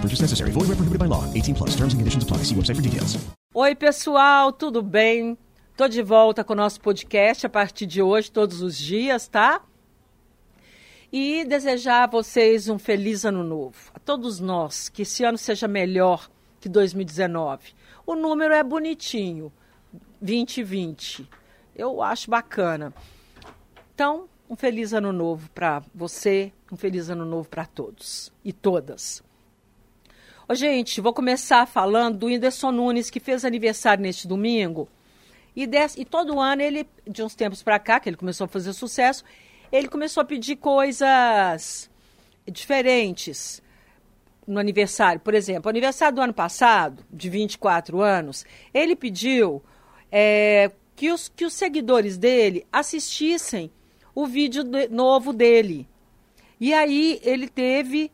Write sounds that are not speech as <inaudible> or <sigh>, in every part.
Purchase necessary. Void where prohibited by law. 18 plus. Terms and conditions apply. See website for details. Oi, pessoal, tudo bem? Tô de volta com o nosso podcast a partir de hoje, todos os dias, tá? E desejar a vocês um feliz ano novo. A todos nós, que esse ano seja melhor que 2019. O número é bonitinho, 2020. Eu acho bacana. Então, um feliz ano novo para você, um feliz ano novo para todos e todas. Ô, gente, vou começar falando do Whindersson Nunes, que fez aniversário neste domingo. E, desse, e todo ano ele, de uns tempos para cá, que ele começou a fazer sucesso, ele começou a pedir coisas diferentes no aniversário. Por exemplo, aniversário do ano passado, de 24 anos, ele pediu é, que, os, que os seguidores dele assistissem o vídeo de, novo dele. E aí ele teve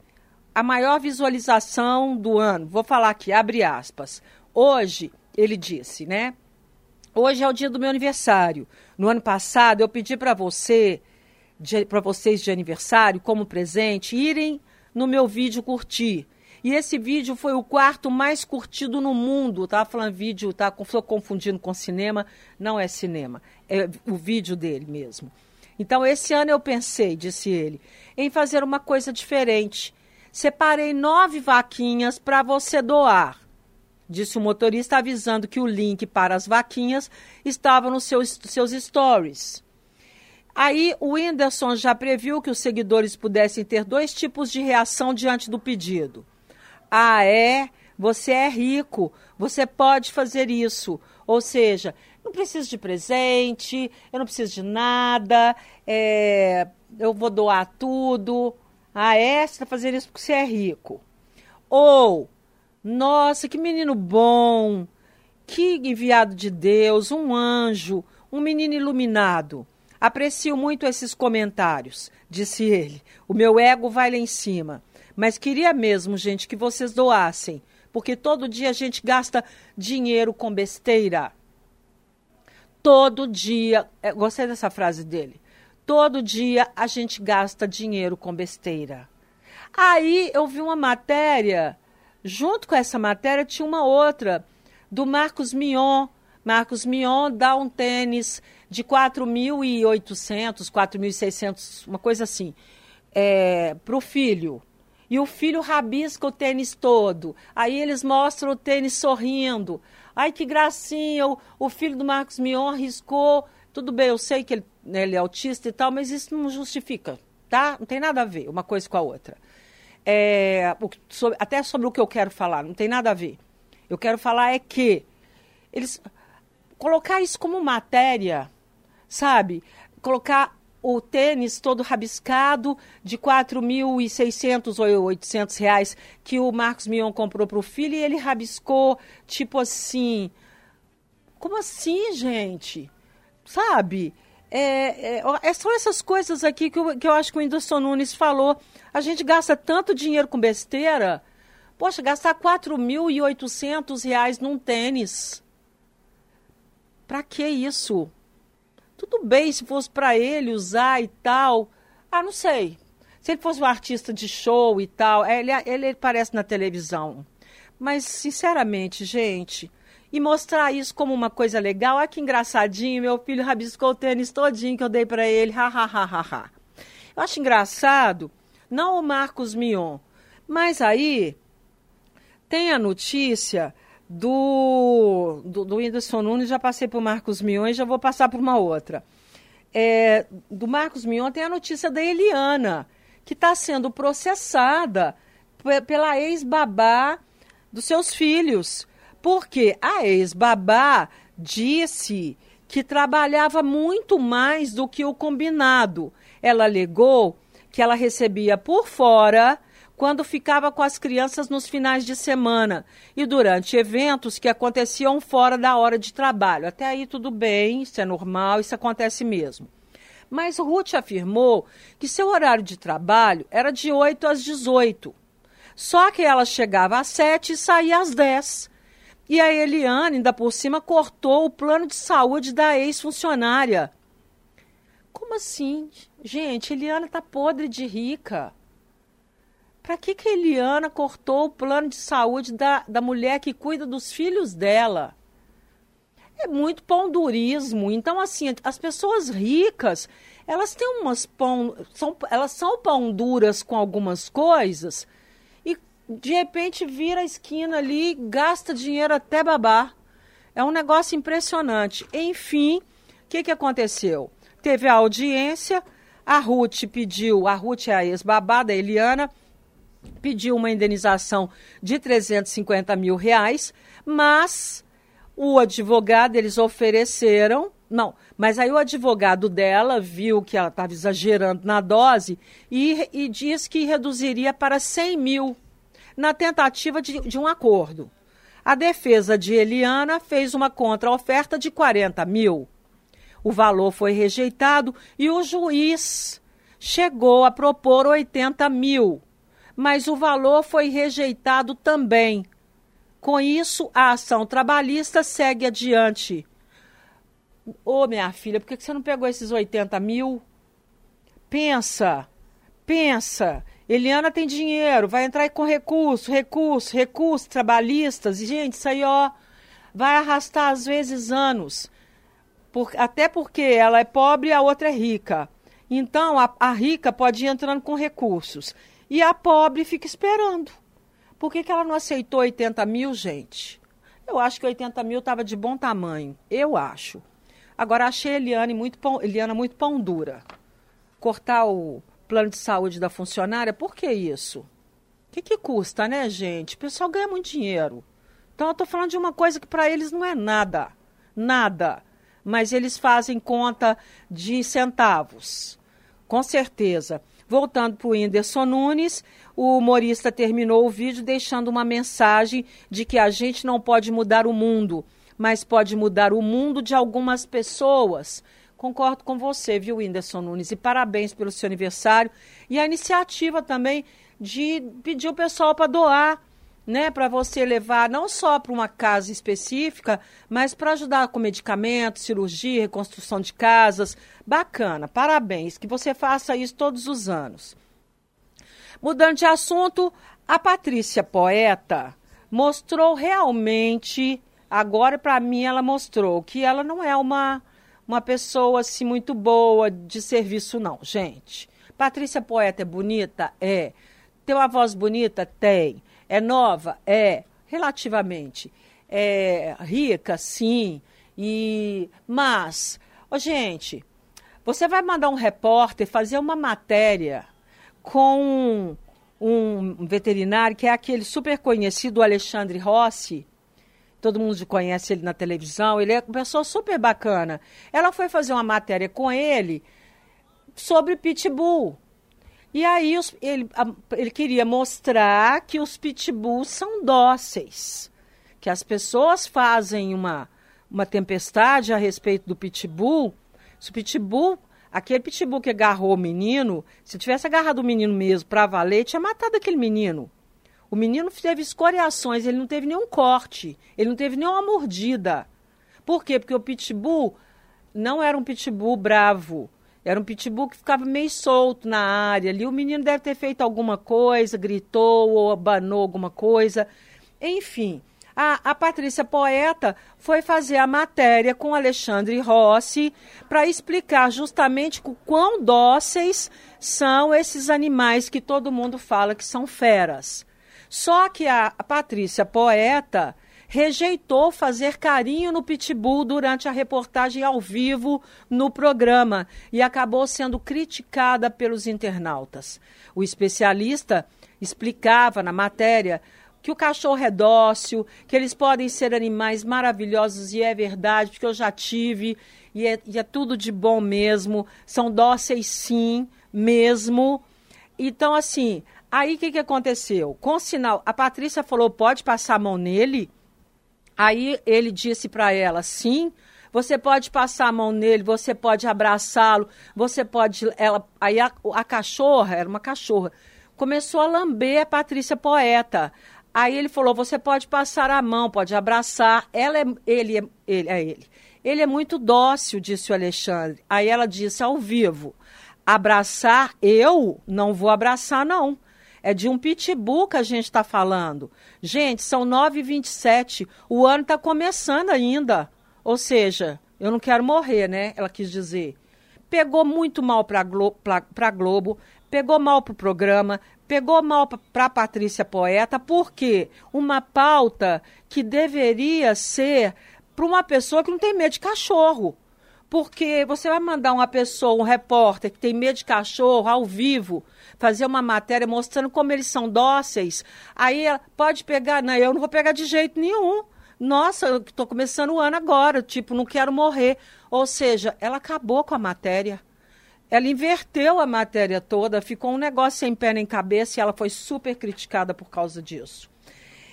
a maior visualização do ano. Vou falar aqui, abre aspas. Hoje, ele disse, né? Hoje é o dia do meu aniversário. No ano passado, eu pedi para você para vocês de aniversário, como presente, irem no meu vídeo curtir. E esse vídeo foi o quarto mais curtido no mundo. Tá falando vídeo, tá confundindo com cinema, não é cinema, é o vídeo dele mesmo. Então, esse ano eu pensei, disse ele, em fazer uma coisa diferente. Separei nove vaquinhas para você doar. Disse o motorista, avisando que o link para as vaquinhas estava nos seus, seus stories. Aí o Whindersson já previu que os seguidores pudessem ter dois tipos de reação diante do pedido. Ah, é? Você é rico, você pode fazer isso. Ou seja, não preciso de presente, eu não preciso de nada, é, eu vou doar tudo. Ah, é? Você está fazendo isso porque você é rico. Ou, nossa, que menino bom, que enviado de Deus, um anjo, um menino iluminado. Aprecio muito esses comentários, disse ele. O meu ego vai lá em cima. Mas queria mesmo, gente, que vocês doassem, porque todo dia a gente gasta dinheiro com besteira. Todo dia. É, gostei dessa frase dele. Todo dia a gente gasta dinheiro com besteira. Aí eu vi uma matéria, junto com essa matéria tinha uma outra, do Marcos Mion. Marcos Mion dá um tênis de 4.800, 4.600, uma coisa assim, é, para o filho. E o filho rabisca o tênis todo. Aí eles mostram o tênis sorrindo. Ai, que gracinha, o, o filho do Marcos Mion arriscou. Tudo bem, eu sei que ele, né, ele é autista e tal, mas isso não justifica, tá? Não tem nada a ver uma coisa com a outra. É, sobre, até sobre o que eu quero falar, não tem nada a ver. Eu quero falar é que eles colocar isso como matéria sabe? Colocar o tênis todo rabiscado de 4.600 ou 800 reais que o Marcos Mion comprou para o filho e ele rabiscou, tipo assim. Como assim, gente? Sabe? É, é, é, são essas coisas aqui que eu, que eu acho que o Whindersson Nunes falou. A gente gasta tanto dinheiro com besteira. Poxa, gastar 4.800 reais num tênis. Pra que isso? Tudo bem se fosse para ele usar e tal. Ah, não sei. Se ele fosse um artista de show e tal, ele, ele, ele parece na televisão. Mas, sinceramente, gente, e mostrar isso como uma coisa legal, olha que engraçadinho, meu filho rabiscou o tênis todinho que eu dei para ele, ha, ha, ha, ha, ha. Eu acho engraçado, não o Marcos Mion, mas aí tem a notícia do, do, do Whindersson Nunes, já passei por Marcos Mion e já vou passar por uma outra. É, do Marcos Mion tem a notícia da Eliana, que está sendo processada pela ex-babá dos seus filhos. Porque a ex-babá disse que trabalhava muito mais do que o combinado. Ela alegou que ela recebia por fora quando ficava com as crianças nos finais de semana e durante eventos que aconteciam fora da hora de trabalho. Até aí tudo bem, isso é normal, isso acontece mesmo. Mas Ruth afirmou que seu horário de trabalho era de 8 às 18. Só que ela chegava às 7 e saía às 10. E a Eliane, ainda por cima, cortou o plano de saúde da ex-funcionária. Como assim? Gente, Eliana tá podre de rica. Para que, que a Eliana cortou o plano de saúde da, da mulher que cuida dos filhos dela? É muito pondurismo. Então, assim, as pessoas ricas, elas têm umas pão, são, elas são pão duras com algumas coisas de repente vira a esquina ali, gasta dinheiro até babar. É um negócio impressionante. Enfim, o que, que aconteceu? Teve a audiência, a Ruth pediu, a Ruth é a ex-babá da Eliana, pediu uma indenização de 350 mil reais, mas o advogado, eles ofereceram. Não, mas aí o advogado dela viu que ela estava exagerando na dose e, e disse que reduziria para 100 mil na tentativa de, de um acordo. A defesa de Eliana fez uma contra-oferta de 40 mil. O valor foi rejeitado e o juiz chegou a propor 80 mil mas o valor foi rejeitado também. Com isso, a ação trabalhista segue adiante. Ô, oh, minha filha, por que você não pegou esses 80 mil? Pensa, pensa. Eliana tem dinheiro, vai entrar com recurso, recurso, recurso, trabalhistas. E, gente, isso aí, ó, vai arrastar às vezes anos. Por, até porque ela é pobre e a outra é rica. Então, a, a rica pode ir entrando com recursos. E a pobre fica esperando. Por que, que ela não aceitou 80 mil, gente? Eu acho que 80 mil estava de bom tamanho. Eu acho. Agora, achei a Eliane muito pão, Eliana muito pão dura. Cortar o plano de saúde da funcionária, por que isso? O que, que custa, né, gente? O pessoal ganha muito dinheiro. Então, eu estou falando de uma coisa que para eles não é nada. Nada. Mas eles fazem conta de centavos. Com certeza. Voltando para o Whindersson Nunes, o humorista terminou o vídeo deixando uma mensagem de que a gente não pode mudar o mundo, mas pode mudar o mundo de algumas pessoas. Concordo com você, viu, Whindersson Nunes? E parabéns pelo seu aniversário. E a iniciativa também de pedir o pessoal para doar né, para você levar não só para uma casa específica, mas para ajudar com medicamentos, cirurgia, reconstrução de casas. Bacana, parabéns, que você faça isso todos os anos. Mudando de assunto, a Patrícia Poeta mostrou realmente, agora para mim ela mostrou que ela não é uma uma pessoa assim muito boa de serviço não, gente. Patrícia Poeta é bonita? É. Tem uma voz bonita? Tem. É nova? É, relativamente. É rica, sim. E mas, oh, gente, você vai mandar um repórter fazer uma matéria com um veterinário que é aquele super conhecido Alexandre Rossi. Todo mundo conhece ele na televisão. Ele é uma pessoa super bacana. Ela foi fazer uma matéria com ele sobre pitbull. E aí os, ele, ele queria mostrar que os pitbulls são dóceis, que as pessoas fazem uma, uma tempestade a respeito do pitbull. Se o pitbull, aquele pitbull que agarrou o menino, se tivesse agarrado o menino mesmo para valer, tinha matado aquele menino. O menino teve escoriações, ele não teve nenhum corte, ele não teve nenhuma mordida. Por quê? Porque o pitbull não era um pitbull bravo. Era um pitbull que ficava meio solto na área ali. O menino deve ter feito alguma coisa, gritou ou abanou alguma coisa. Enfim, a, a Patrícia Poeta foi fazer a matéria com Alexandre Rossi para explicar justamente o quão dóceis são esses animais que todo mundo fala que são feras. Só que a, Patrícia Poeta rejeitou fazer carinho no pitbull durante a reportagem ao vivo no programa e acabou sendo criticada pelos internautas. O especialista explicava na matéria que o cachorro é dócil, que eles podem ser animais maravilhosos e é verdade, porque eu já tive e é, e é tudo de bom mesmo, são dóceis sim, mesmo. Então, assim, aí o que, que aconteceu? Com o sinal, a Patrícia falou: pode passar a mão nele. Aí ele disse para ela: sim, você pode passar a mão nele, você pode abraçá-lo, você pode. Ela, aí a, a cachorra, era uma cachorra, começou a lamber a Patrícia Poeta. Aí ele falou: você pode passar a mão, pode abraçar. Ela é, ele, é, ele, é ele. Ele é muito dócil, disse o Alexandre. Aí ela disse ao vivo: abraçar, eu não vou abraçar, não. É de um pitbull que a gente está falando. Gente, são 9h27. O ano está começando ainda. Ou seja, eu não quero morrer, né? Ela quis dizer. Pegou muito mal para Glo a Globo, pegou mal para o programa, pegou mal para Patrícia Poeta, porque uma pauta que deveria ser para uma pessoa que não tem medo de cachorro. Porque você vai mandar uma pessoa, um repórter que tem medo de cachorro ao vivo, fazer uma matéria mostrando como eles são dóceis. Aí pode pegar, não, eu não vou pegar de jeito nenhum. Nossa, eu estou começando o ano agora, tipo, não quero morrer. Ou seja, ela acabou com a matéria. Ela inverteu a matéria toda, ficou um negócio sem pé nem cabeça e ela foi super criticada por causa disso.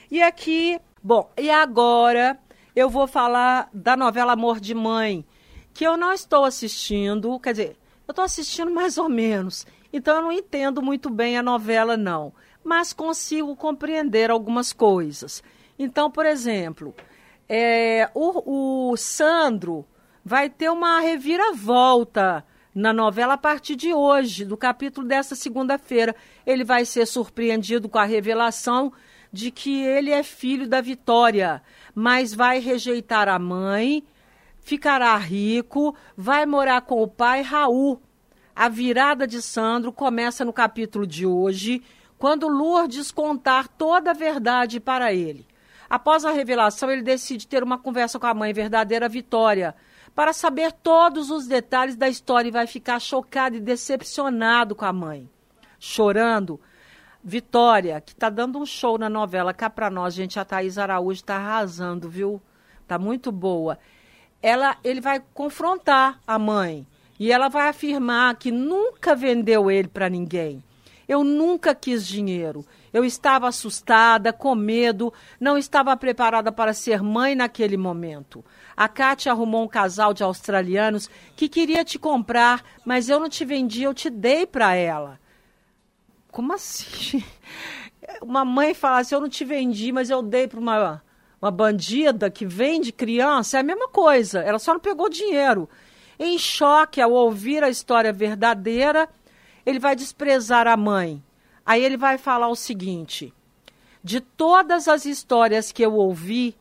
E aqui, bom, e agora eu vou falar da novela Amor de Mãe, que eu não estou assistindo, quer dizer, eu estou assistindo mais ou menos. Então eu não entendo muito bem a novela, não. Mas consigo compreender algumas coisas. Então, por exemplo, é, o, o Sandro vai ter uma reviravolta na novela a partir de hoje, do capítulo dessa segunda-feira. Ele vai ser surpreendido com a revelação de que ele é filho da Vitória, mas vai rejeitar a mãe, ficará rico, vai morar com o pai Raul. A virada de Sandro começa no capítulo de hoje, quando Lourdes contar toda a verdade para ele. Após a revelação, ele decide ter uma conversa com a mãe verdadeira Vitória, para saber todos os detalhes da história e vai ficar chocado e decepcionado com a mãe. Chorando, Vitória, que está dando um show na novela cá para nós, gente, a Thaís Araújo está arrasando, viu? Tá muito boa. Ela, ele vai confrontar a mãe e ela vai afirmar que nunca vendeu ele para ninguém. Eu nunca quis dinheiro. Eu estava assustada, com medo, não estava preparada para ser mãe naquele momento. A Kátia arrumou um casal de australianos que queria te comprar, mas eu não te vendi, eu te dei para ela. Como assim? <laughs> Uma mãe fala assim: eu não te vendi, mas eu dei para uma, uma bandida que vende criança. É a mesma coisa, ela só não pegou dinheiro. Em choque ao ouvir a história verdadeira, ele vai desprezar a mãe. Aí ele vai falar o seguinte: de todas as histórias que eu ouvi,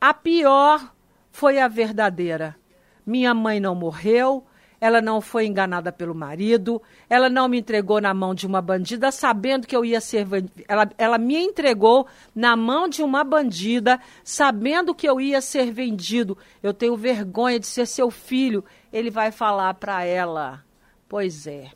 a pior foi a verdadeira. Minha mãe não morreu, ela não foi enganada pelo marido, ela não me entregou na mão de uma bandida sabendo que eu ia ser. Ela, ela me entregou na mão de uma bandida sabendo que eu ia ser vendido. Eu tenho vergonha de ser seu filho. Ele vai falar para ela. Pois é.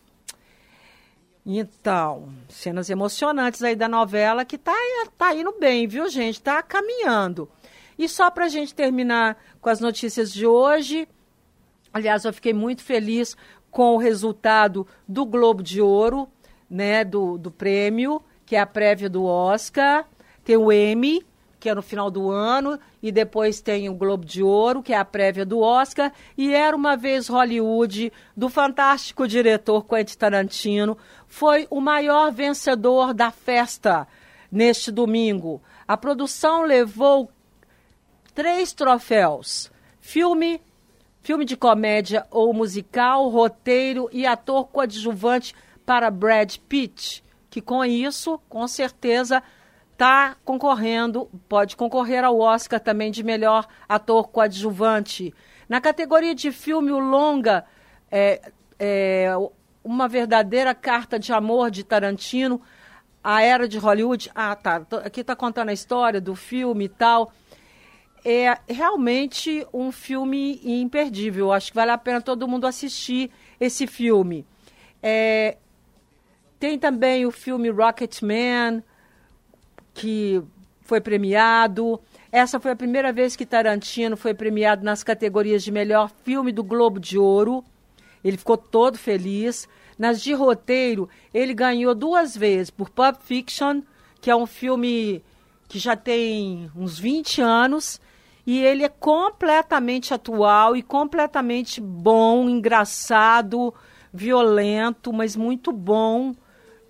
Então, cenas emocionantes aí da novela que tá, tá indo bem, viu, gente? Tá caminhando. E só para a gente terminar com as notícias de hoje, Aliás, eu fiquei muito feliz com o resultado do Globo de Ouro, né, do, do prêmio, que é a prévia do Oscar. Tem o Emmy, que é no final do ano, e depois tem o Globo de Ouro, que é a prévia do Oscar, e Era Uma Vez Hollywood, do fantástico diretor Quentin Tarantino, foi o maior vencedor da festa neste domingo. A produção levou três troféus: filme, filme de comédia ou musical, roteiro e ator coadjuvante para Brad Pitt, que com isso, com certeza, está concorrendo, pode concorrer ao Oscar também de melhor ator coadjuvante. Na categoria de filme longa, é, é, uma verdadeira carta de amor de Tarantino, a era de Hollywood. Ah, tá. Aqui está contando a história do filme e tal. É realmente um filme imperdível. Acho que vale a pena todo mundo assistir esse filme. É, tem também o filme Rocketman, que foi premiado. Essa foi a primeira vez que Tarantino foi premiado nas categorias de melhor filme do Globo de Ouro. Ele ficou todo feliz. Nas de roteiro, ele ganhou duas vezes por Pulp Fiction, que é um filme que já tem uns 20 anos, e ele é completamente atual e completamente bom, engraçado, violento, mas muito bom.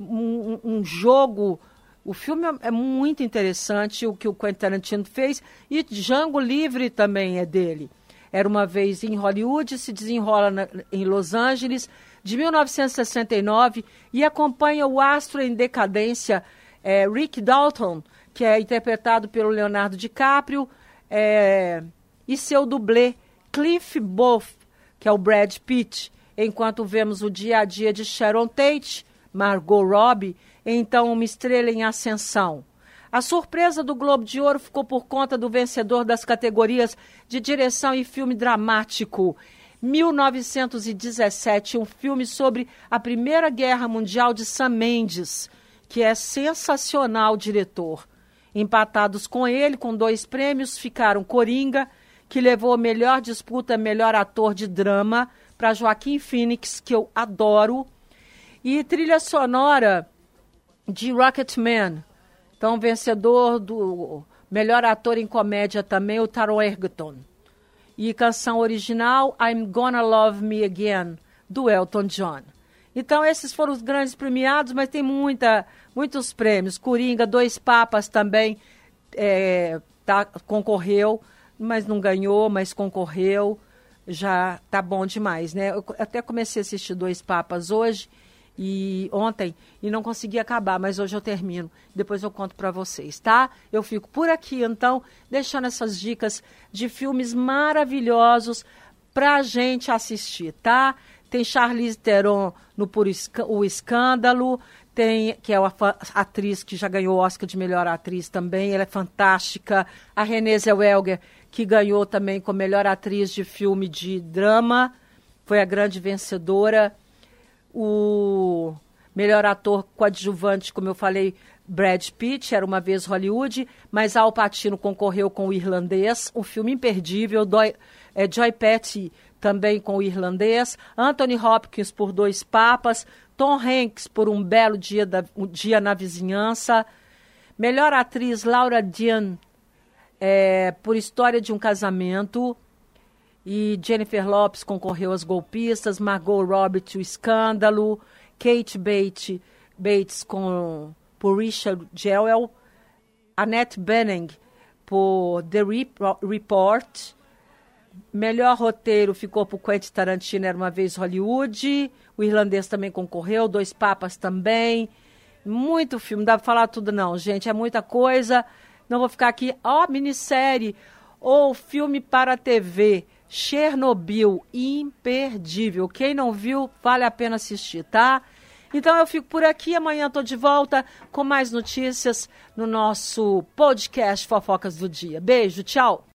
Um, um jogo o filme é, muito interessante, o que o Quentin Tarantino fez, e Django Livre também é dele. Era uma vez em Hollywood, se desenrola na, em Los Angeles, de 1969, e acompanha o astro em decadência é, Rick Dalton, que é interpretado pelo Leonardo DiCaprio, é, e seu dublê Cliff Booth, que é o Brad Pitt, enquanto vemos o dia a dia de Sharon Tate, Margot Robbie então uma estrela em ascensão. A surpresa do Globo de Ouro ficou por conta do vencedor das categorias de direção e filme dramático. 1917, um filme sobre a Primeira Guerra Mundial de Sam Mendes, que é sensacional diretor. Empatados com ele, com dois prêmios, ficaram Coringa, que levou melhor disputa, melhor ator de drama, para Joaquim Phoenix, que eu adoro, e trilha sonora de Rocketman. Então, vencedor do melhor ator em comédia também, o Taron Egerton. E canção original, I'm Gonna Love Me Again, do Elton John. Então, esses foram os grandes premiados, mas tem muita, muitos prêmios. Coringa, Dois Papas também é, tá, concorreu, mas não ganhou, mas concorreu. Já tá bom demais, né? Eu até comecei a assistir Dois Papas hoje e ontem e não consegui acabar, mas hoje eu termino. Depois eu conto para vocês, tá? Eu fico por aqui então, deixando essas dicas de filmes maravilhosos pra gente assistir, tá? Tem Charlize Theron no o Escândalo, tem que é uma atriz que já ganhou o Oscar de melhor atriz também, ela é fantástica. A Renée Zellweger, que ganhou também com melhor atriz de filme de drama, foi a grande vencedora o melhor ator coadjuvante, como eu falei, Brad Pitt, era uma vez Hollywood, mas Al Pacino concorreu com o irlandês, um filme imperdível, Doi, é, Joy Petty também com o irlandês, Anthony Hopkins por Dois Papas, Tom Hanks por Um Belo Dia, da, um dia na Vizinhança, melhor atriz Laura Dean é, por História de um Casamento, e Jennifer Lopes concorreu às golpistas, Margot Robbie o escândalo, Kate Bates, Bates com, por Richard Jewell, Annette Bening por The Report, melhor roteiro ficou por Quentin Tarantino, Era Uma Vez Hollywood, o irlandês também concorreu, Dois Papas também, muito filme, não dá pra falar tudo não, gente, é muita coisa, não vou ficar aqui, ó, minissérie, ou filme para TV, Chernobyl, imperdível. Quem não viu, vale a pena assistir, tá? Então eu fico por aqui, amanhã estou de volta com mais notícias no nosso podcast Fofocas do Dia. Beijo, tchau!